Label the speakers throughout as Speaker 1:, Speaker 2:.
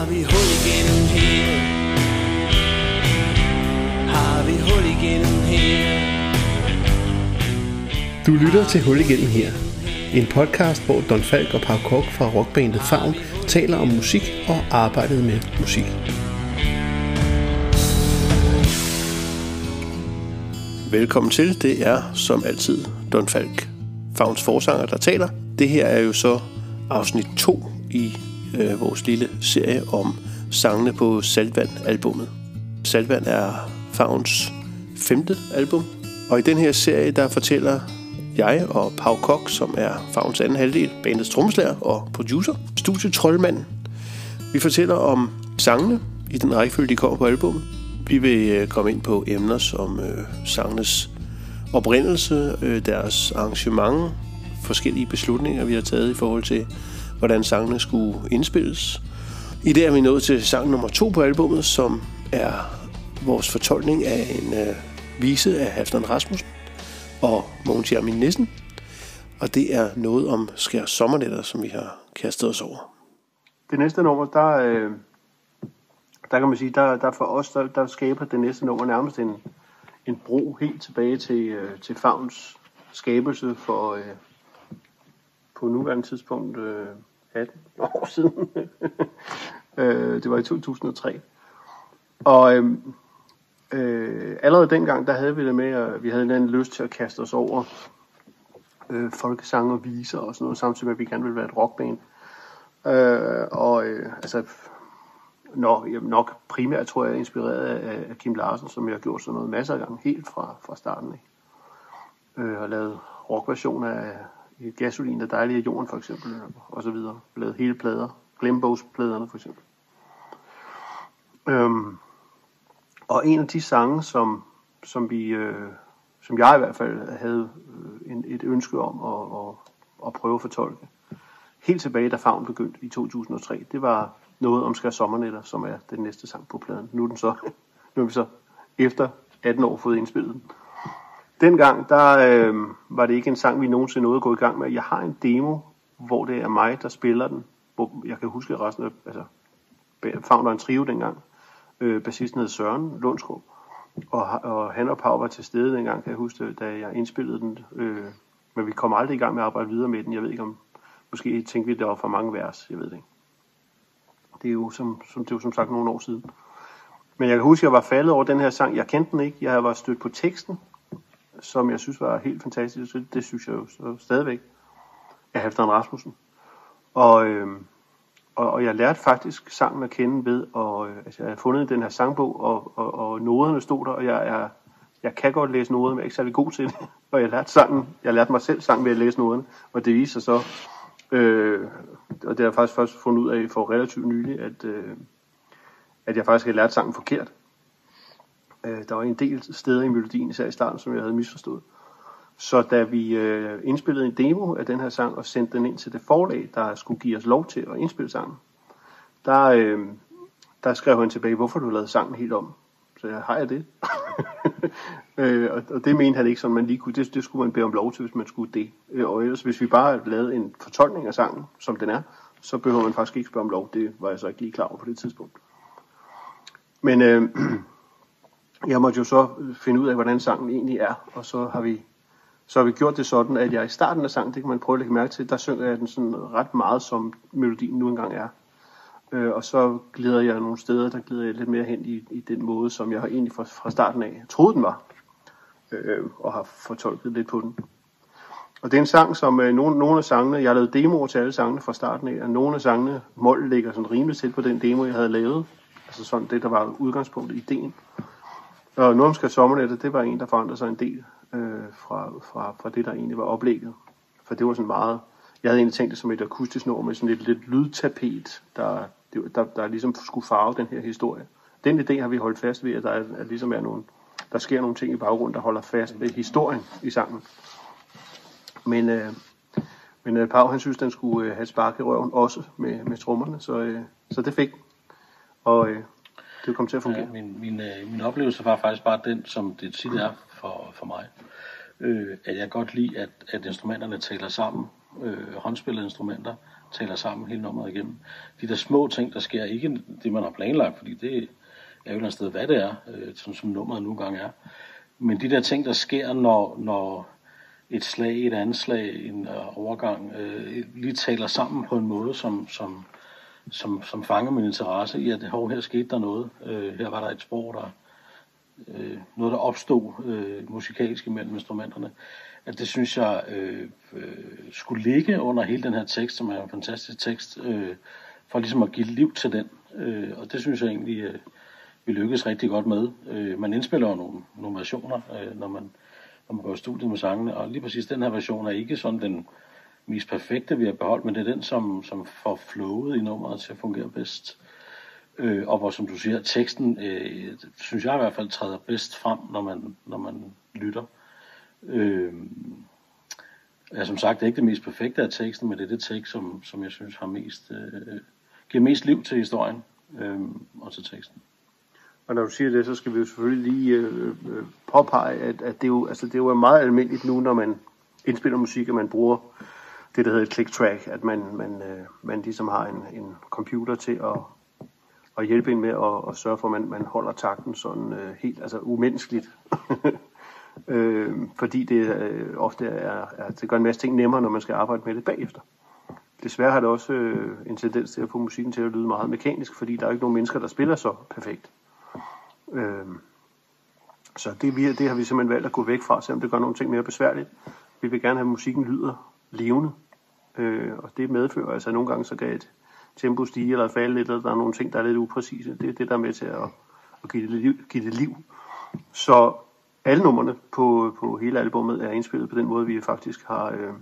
Speaker 1: Har vi hul igennem her? Har vi hul igennem her?
Speaker 2: Du lytter til Hul igennem her. En podcast, hvor Don Falk og Pau Kok fra rockbandet Favn taler om musik og arbejdet med musik. Velkommen til. Det er som altid Don Falk, Favns forsanger, der taler. Det her er jo så afsnit 2 i øh, vores lille serie om sangene på Saltvand-albummet. Saltvand er Favns femte album, og i den her serie, der fortæller jeg og Pau Kok, som er Favns anden halvdel, bandets trommeslager og producer, studietrollmand. Vi fortæller om sangene i den rækkefølge, de kommer på albummet. Vi vil øh, komme ind på emner som øh, sangenes oprindelse, øh, deres arrangement, forskellige beslutninger, vi har taget i forhold til, hvordan sangene skulle indspilles. I dag er vi nået til sang nummer to på albummet, som er vores fortolkning af en øh, vise af Halfdan Rasmussen og Mogens Jermin Nissen. Og det er noget om skær sommernetter, som vi har kastet os over. Det næste nummer, der, øh, der kan man sige, der, der for os, der, der skaber det næste nummer nærmest en, en bro helt tilbage til, øh, til Favns skabelse for øh, på nuværende tidspunkt øh, 18 år siden. øh, det var i 2003. Og øh, øh, allerede dengang, der havde vi det med, at vi havde en anden lyst til at kaste os over øh, folkesange og viser og sådan noget, samtidig med, at vi gerne ville være et rockband. Øh, og øh, altså, nok, nok primært tror jeg, inspireret af, af Kim Larsen, som jeg har gjort sådan noget masser af gange, helt fra, fra starten af. Øh, har lavet rockversioner af Gasolin er dejlig af Jorden for eksempel, og så videre. Lavet hele plader, Glembos-pladerne for eksempel. Øhm, og en af de sange, som, som vi, øh, som jeg i hvert fald havde øh, en, et ønske om at, at, at prøve at fortolke, helt tilbage da Favn begyndte i 2003, det var noget om Skær Sommernetter, som er den næste sang på pladen. Nu er, den så, nu er vi så efter 18 år fået indspillet den. Dengang, der øh, var det ikke en sang, vi nogensinde nåede at gå i gang med. Jeg har en demo, hvor det er mig, der spiller den. Hvor jeg kan huske resten af, altså, Favn en trio dengang. Øh, bassisten hed Søren Lundsgaard. Og, og han og Pau var til stede dengang, kan jeg huske, da jeg indspillede den. Øh, men vi kom aldrig i gang med at arbejde videre med den. Jeg ved ikke om, måske tænkte vi, at der var for mange vers. Jeg ved det ikke. Det er jo som, som, det er jo som sagt nogle år siden. Men jeg kan huske, at jeg var faldet over den her sang. Jeg kendte den ikke. Jeg var stødt på teksten, som jeg synes var helt fantastisk. Det synes jeg jo så stadigvæk af Halvdan Rasmussen. Og, øh, og, og jeg lærte faktisk sangen at kende ved, og øh, altså, jeg havde fundet den her sangbog, og, og, og noderne stod der, og jeg er jeg kan godt læse noder, men jeg er ikke særlig god til det. Og jeg lærte sangen, jeg lærte mig selv sangen ved at læse noderne, og det viser sig så, øh, og det har jeg faktisk først fundet ud af for relativt nylig, at, øh, at jeg faktisk havde lært sangen forkert. Øh, der var en del steder i melodien, især i starten, som jeg havde misforstået. Så da vi øh, indspillede en demo af den her sang og sendte den ind til det forlag, der skulle give os lov til at indspille sangen, der, øh, der skrev han tilbage, hvorfor du lavede sangen helt om. Så jeg, har jeg det? øh, og, og det mente han ikke, som man lige kunne. Det, det skulle man bede om lov til, hvis man skulle det. Øh, og ellers, hvis vi bare lavede en fortolkning af sangen, som den er, så behøver man faktisk ikke spørge om lov. Det var jeg så ikke lige klar over på det tidspunkt. Men øh, jeg måtte jo så øh, finde ud af, hvordan sangen egentlig er, og så har vi så har vi gjort det sådan, at jeg i starten af sangen, det kan man prøve at lægge mærke til, der synger jeg den sådan ret meget, som melodien nu engang er. Øh, og så glider jeg nogle steder, der glider jeg lidt mere hen i, i den måde, som jeg har egentlig fra, fra starten af troede den var, øh, og har fortolket lidt på den. Og det er en sang, som øh, nogle, nogle af sangene, jeg har lavet demoer til alle sangene fra starten af, og nogle af sangene, mål ligger sådan rimelig tæt på den demo, jeg havde lavet. Altså sådan det, der var udgangspunktet, ideen. Og nu sommernettet, det var en, der forandrede sig en del øh, fra, fra, fra det, der egentlig var oplægget. For det var sådan meget... Jeg havde egentlig tænkt det som et akustisk nummer med sådan et lidt lydtapet, der, der, der, der ligesom skulle farve den her historie. Den idé har vi holdt fast ved, at der er, at ligesom er nogle, der sker nogle ting i baggrunden, der holder fast ved historien i sangen. Men, øh, men øh, Pau, han synes, den skulle øh, have spark i røven også med, med trommerne, så, øh, så det fik Og øh, det kom til at fungere.
Speaker 3: Ja, min, min, øh, min oplevelse var faktisk bare den, som det tit er for, for mig. Øh, at jeg godt lide, at, at instrumenterne taler sammen øh, håndspillede instrumenter taler sammen hele nummeret igennem. De der små ting, der sker, ikke det, man har planlagt, fordi det er jo et eller andet sted, hvad det er, øh, sådan som nummeret nogle gange er. Men de der ting, der sker, når, når et slag, et andet slag, en øh, overgang, øh, lige taler sammen på en måde, som, som, som, som fanger min interesse i, at hov, her skete der noget. Øh, her var der et sprog, der øh, noget, der opstod øh, musikalsk imellem instrumenterne. At det synes jeg øh, øh, skulle ligge under hele den her tekst, som er en fantastisk tekst, øh, for ligesom at give liv til den. Øh, og det synes jeg egentlig, øh, vi lykkes rigtig godt med. Øh, man indspiller jo nogle, nogle versioner, øh, når man når man går i studiet med sangene, og lige præcis den her version er ikke sådan den mest perfekte, vi har beholdt, men det er den, som, som får flowet i nummeret til at fungere bedst. Øh, og hvor, som du siger, teksten, øh, synes jeg i hvert fald, træder bedst frem, når man, når man lytter. Øh, ja, som sagt, det er ikke det mest perfekte af teksten, men det er det tekst, som, som jeg synes har mest, øh, giver mest liv til historien øh, og til teksten.
Speaker 2: Og når du siger det, så skal vi jo selvfølgelig lige øh, øh, påpege, at, at det, jo, altså, det jo er meget almindeligt nu, når man indspiller musik, at man bruger det, der hedder et click track, at man, man, øh, man ligesom har en, en computer til at, at hjælpe en med at, at sørge for, at man, man holder takten sådan øh, helt altså umenneskeligt. øh, fordi det øh, ofte er, er, det gør en masse ting nemmere, når man skal arbejde med det bagefter. Desværre har det også øh, en tendens til at få musikken til at lyde meget mekanisk, fordi der er ikke nogen mennesker, der spiller så perfekt. Øh, så det, vi, det har vi simpelthen valgt at gå væk fra, selvom det gør nogle ting mere besværligt. Vi vil gerne have, at musikken lyder levende. Øh, og det medfører altså, at nogle gange så kan et tempo stige eller falde lidt, eller der er nogle ting, der er lidt upræcise. Det er det, der er med til at, at give, det liv, give det liv. Så alle numrene på, på hele albummet er indspillet på den måde, vi faktisk har, øh,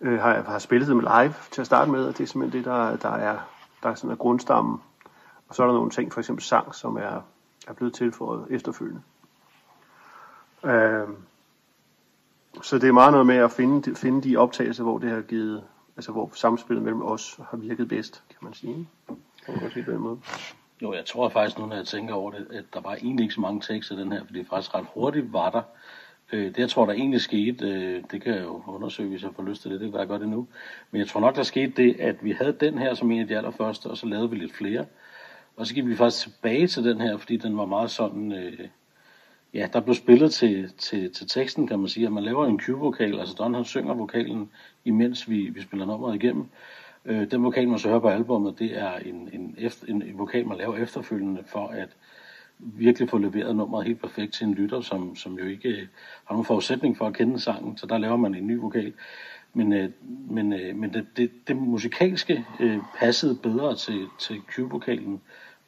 Speaker 2: øh, har, har spillet dem live til at starte med, og det er simpelthen det, der, der er, der er sådan en grundstammen og så er der nogle ting, for eksempel sang, som er, er blevet tilføjet efterfølgende. Øh, så det er meget noget med at finde, finde de optagelser, hvor det har givet, altså hvor samspillet mellem os har virket bedst, kan man sige. Kan man godt sige på den måde.
Speaker 3: Jo, jeg tror faktisk nu, når jeg tænker over det, at der var egentlig ikke så mange tekster den her, for det faktisk ret hurtigt var der. Øh, det jeg tror, der egentlig skete, øh, det kan jeg jo undersøge, hvis jeg får lyst til det, det kan jeg godt endnu. Men jeg tror nok, der skete det, at vi havde den her som en af de allerførste, og så lavede vi lidt flere. Og så gik vi faktisk tilbage til den her, fordi den var meget sådan, øh, ja, der blev spillet til, til, til teksten, kan man sige, at man laver en Q-vokal, altså Don han synger vokalen, imens vi, vi spiller nummeret igennem. Øh, den vokal, man så hører på albumet, det er en, en, efter, en, en vokal, man laver efterfølgende for at virkelig få leveret nummeret helt perfekt til en lytter, som, som jo ikke øh, har nogen forudsætning for at kende sangen, så der laver man en ny vokal. Men, øh, men, øh, men det, det, det musikalske øh, passede bedre til, til Q-vokalen, øh,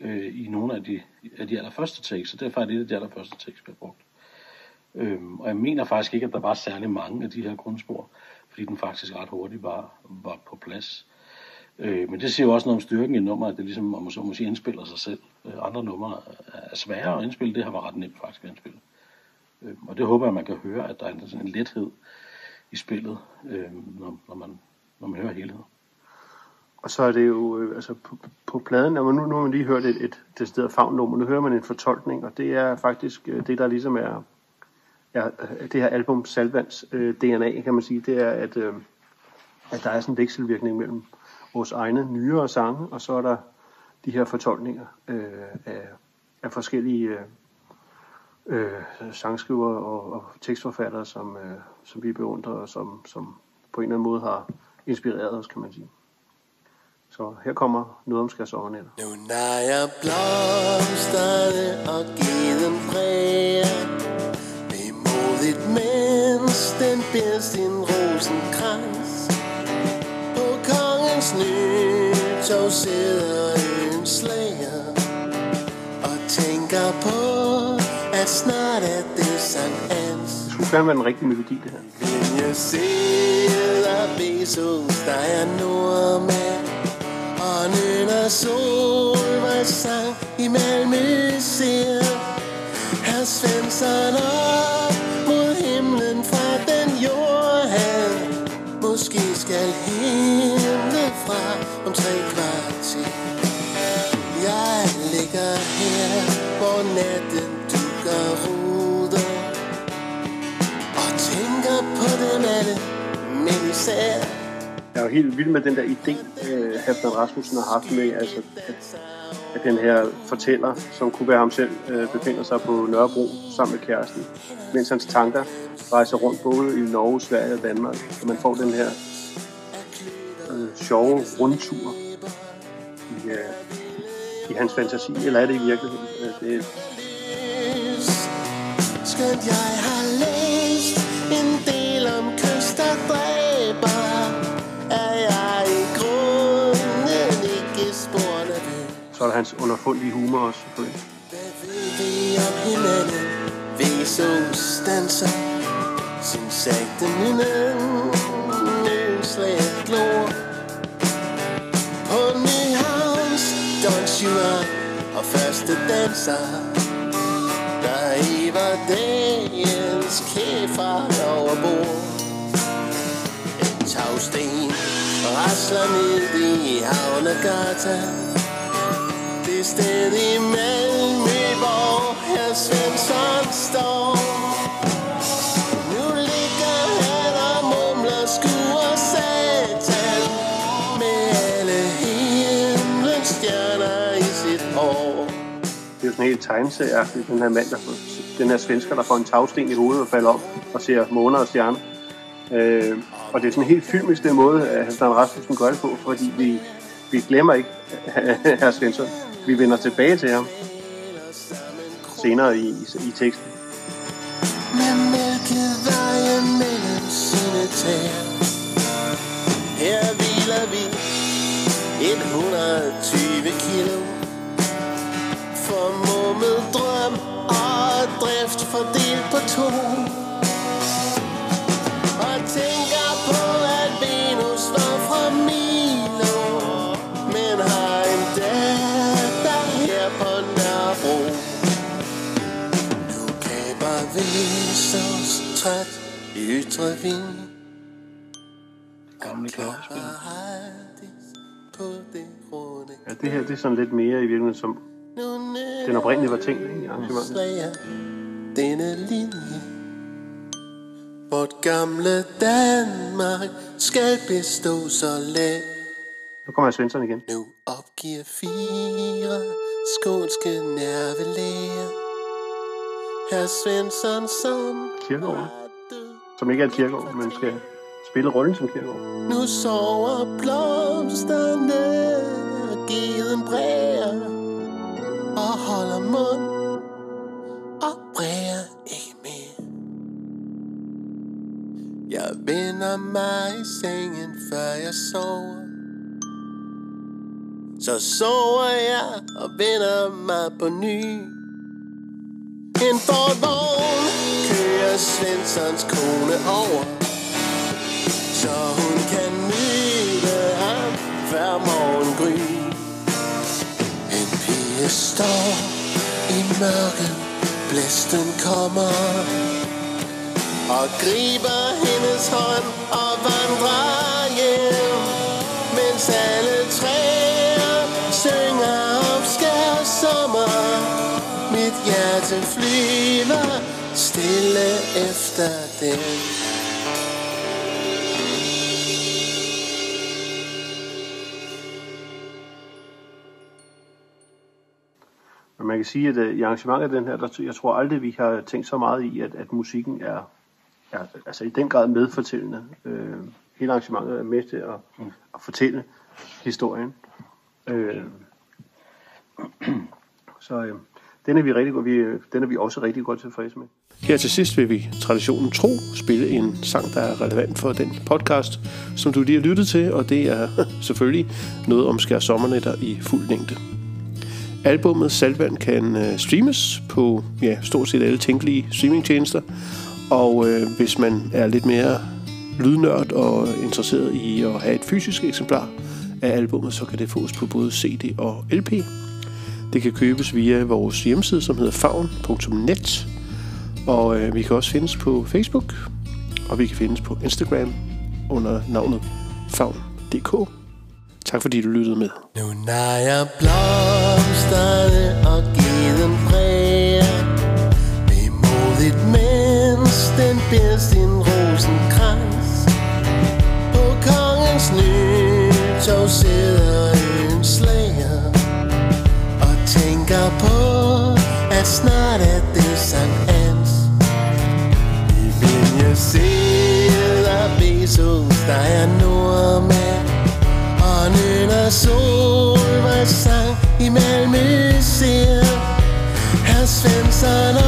Speaker 3: øh, i nogle af de, af de allerførste takes, så derfor er det et af de allerførste takes, vi har brugt. Øhm, og jeg mener faktisk ikke, at der var særlig mange af de her grundspor, fordi den faktisk ret hurtigt var, var på plads. Øh, men det siger jo også noget om styrken i nummer, at det ligesom, om man så må sige, indspiller sig selv. Øh, andre numre er sværere at indspille, det har været ret nemt faktisk at indspille. Øh, og det håber jeg, man kan høre, at der er en, sådan en lethed i spillet, øh, når, når, man, når man hører helheden.
Speaker 2: Og så er det jo, øh, altså på, på pladen, nu, nu har man lige hørt et, et decideret fagnummer, nu hører man en fortolkning, og det er faktisk øh, det, der ligesom er, er det her album Salvands øh, DNA, kan man sige, det er, at, øh, at der er sådan en vekselvirkning mellem vores egne nyere sange, og så er der de her fortolkninger øh, af, af forskellige øh, øh, sangskriver og, og tekstforfattere, som, øh, som vi beundrer, og som, som på en eller anden måde har inspireret os, kan man sige. Så her kommer noget om skasovernetter.
Speaker 4: Nu når jeg blomsterne og geden præger Vemodigt mens den beder sin rosenkrans På kongens nytog sidder øens slager Og tænker på, at snart er det Sankt Hans
Speaker 2: Det skulle gerne være den rigtige melodi, det her.
Speaker 4: Linje sidder Bezos, der er nordmand og nynner solvejssang i Malmø ser Herr Svensson op mod himlen fra den jord her Måske skal himle fra om tre kvarter Jeg ligger her, hvor natten dukker ruder Og tænker på dem alle, men især
Speaker 2: jeg er jo helt vild med den der idé, øh, Halvdan Rasmussen har haft med, altså, at, at den her fortæller, som kunne være ham selv, øh, befinder sig på Nørrebro sammen med kæresten, mens hans tanker rejser rundt både i Norge, Sverige og Danmark, og man får den her øh, sjove rundtur i, øh, i hans fantasi, eller er det i virkeligheden? Øh, det, er-
Speaker 4: Skønt jeg har læst
Speaker 2: hans underfundige humor også, selvfølgelig.
Speaker 4: Hvad ved vi om hinanden? Jesus danser Sin sagte nynden Slag glor. På Nyhavns Donjuan Og første danser. Der hiver dagens kæfer over bord. En tagsten Rasler ned i Havnegata det sted i Malmø, Her Svensson står. Nu ligger han og mumler skuer satan med alle himlens stjerner i sit hår.
Speaker 2: Det er jo sådan helt tegneserieagtigt, den her mand, der får, den her svensker, der får en tagsten i hovedet og falder op og ser måner og stjerner. Øh, og det er sådan en helt filmisk den måde, at Halvdan Rasmussen gør det på, fordi vi, vi glemmer ikke her Svensson. Vi vender tilbage til ham senere i, i, i teksten.
Speaker 4: Med mælkevejen mellem sine tæer Her hviler vi 120 kilo. Formummet drøm og drift fordelt på to. Træt i ytre vind.
Speaker 3: Gamle
Speaker 4: runde
Speaker 2: Ja, det her det er sådan lidt mere i virkeligheden, som den oprindeligt var tænkt i arrangementet.
Speaker 4: denne linje. Vort gamle Danmark skal bestå så let.
Speaker 2: Nu kommer Svensson igen.
Speaker 4: Nu opgiver fire skånske nervelæger. Herr Svensson som
Speaker 2: Kirkegaard. Som ikke er kirkeår, men skal spille rollen som kirkeår.
Speaker 4: Nu sover blomsterne og geden bræger og holder mund og bræger ikke mere. Jeg vender mig i sengen, før jeg sover. Så sover jeg og vender mig på ny. En Ford vogn kører Svenssons kone over så hun kan nyde ham før morgengry. En pige står i mørket, blæsten kommer og griber hendes hånd og vandrer Mit hjerte flyver stille efter dem.
Speaker 2: Men man kan sige, at øh, i arrangementet af den her, der, jeg tror aldrig, vi har tænkt så meget i, at, at musikken er, er altså i den grad medfortællende. Øh, hele arrangementet er med til at, at fortælle historien. Øh, så øh, den er vi rigtig vi, den er vi også rigtig godt tilfredse med. Her til sidst vil vi traditionen tro spille en sang, der er relevant for den podcast, som du lige har lyttet til, og det er selvfølgelig noget om skær sommernetter i fuld længde. Albummet Salvand kan øh, streames på ja, stort set alle tænkelige streamingtjenester, og øh, hvis man er lidt mere lydnørd og interesseret i at have et fysisk eksemplar af albummet, så kan det fås på både CD og LP. Det kan købes via vores hjemmeside, som hedder favn.net, og øh, vi kan også findes på Facebook, og vi kan findes på Instagram under navnet favn.dk. Tak fordi du lyttede med.
Speaker 4: Nu når jeg blomsterne og geden præger modigt, mens den bliver sin er nordmand, og nynner solvejssang i Malmø ser. Herr Svensson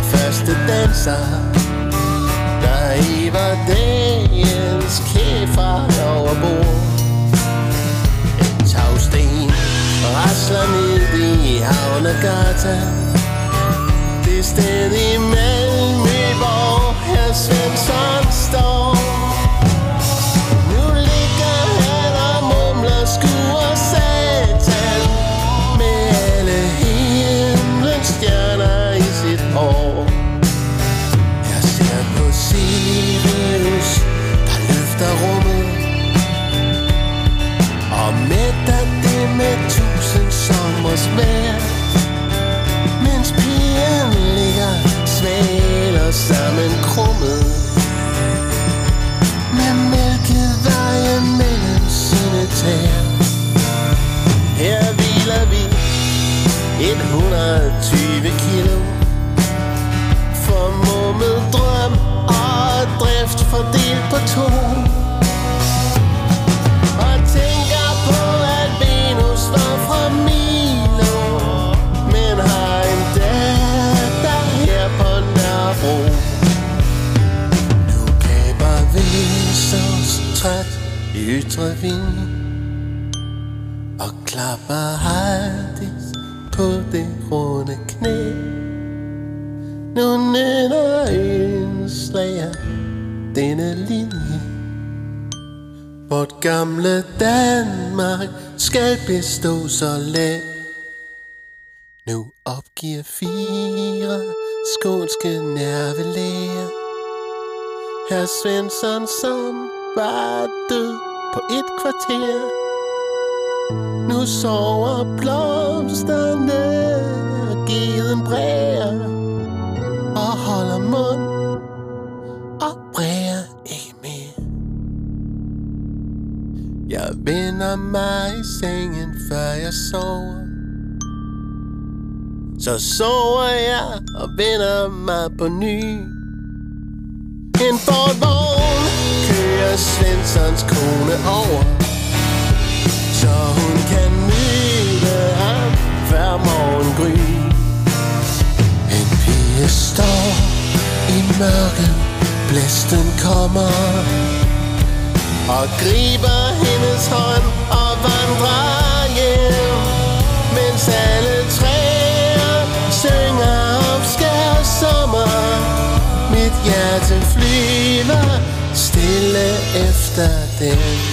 Speaker 4: og første danser. Der hiver dagens kæfart over bord En tagsten rasler ned i Havnegata. Det sted i Malmø, hvor herr Svensson står. this. Ytre vind Og klapper hardis på det runde knæ. Nu nænder en denne linje. Vort gamle Danmark skal bestå så let. Nu opgiver fire skånske nervelæger. Herr Svensson, som var død på et kvarter. Nu sover blomsterne, og geden bræger og holder mund og bræger ikke mere. Jeg vender mig i sengen, før jeg sover. Så sover jeg og vender mig på ny. En Ford-vogn Svenssons kone over. Så hun kan nyde ham hver morgen gry. En pige står i mørket, blæsten kommer Og griber hendes hånd og vandrer hjem. Mens alle træer synger om skær sommer. Mit hjerte flyver stille efter den.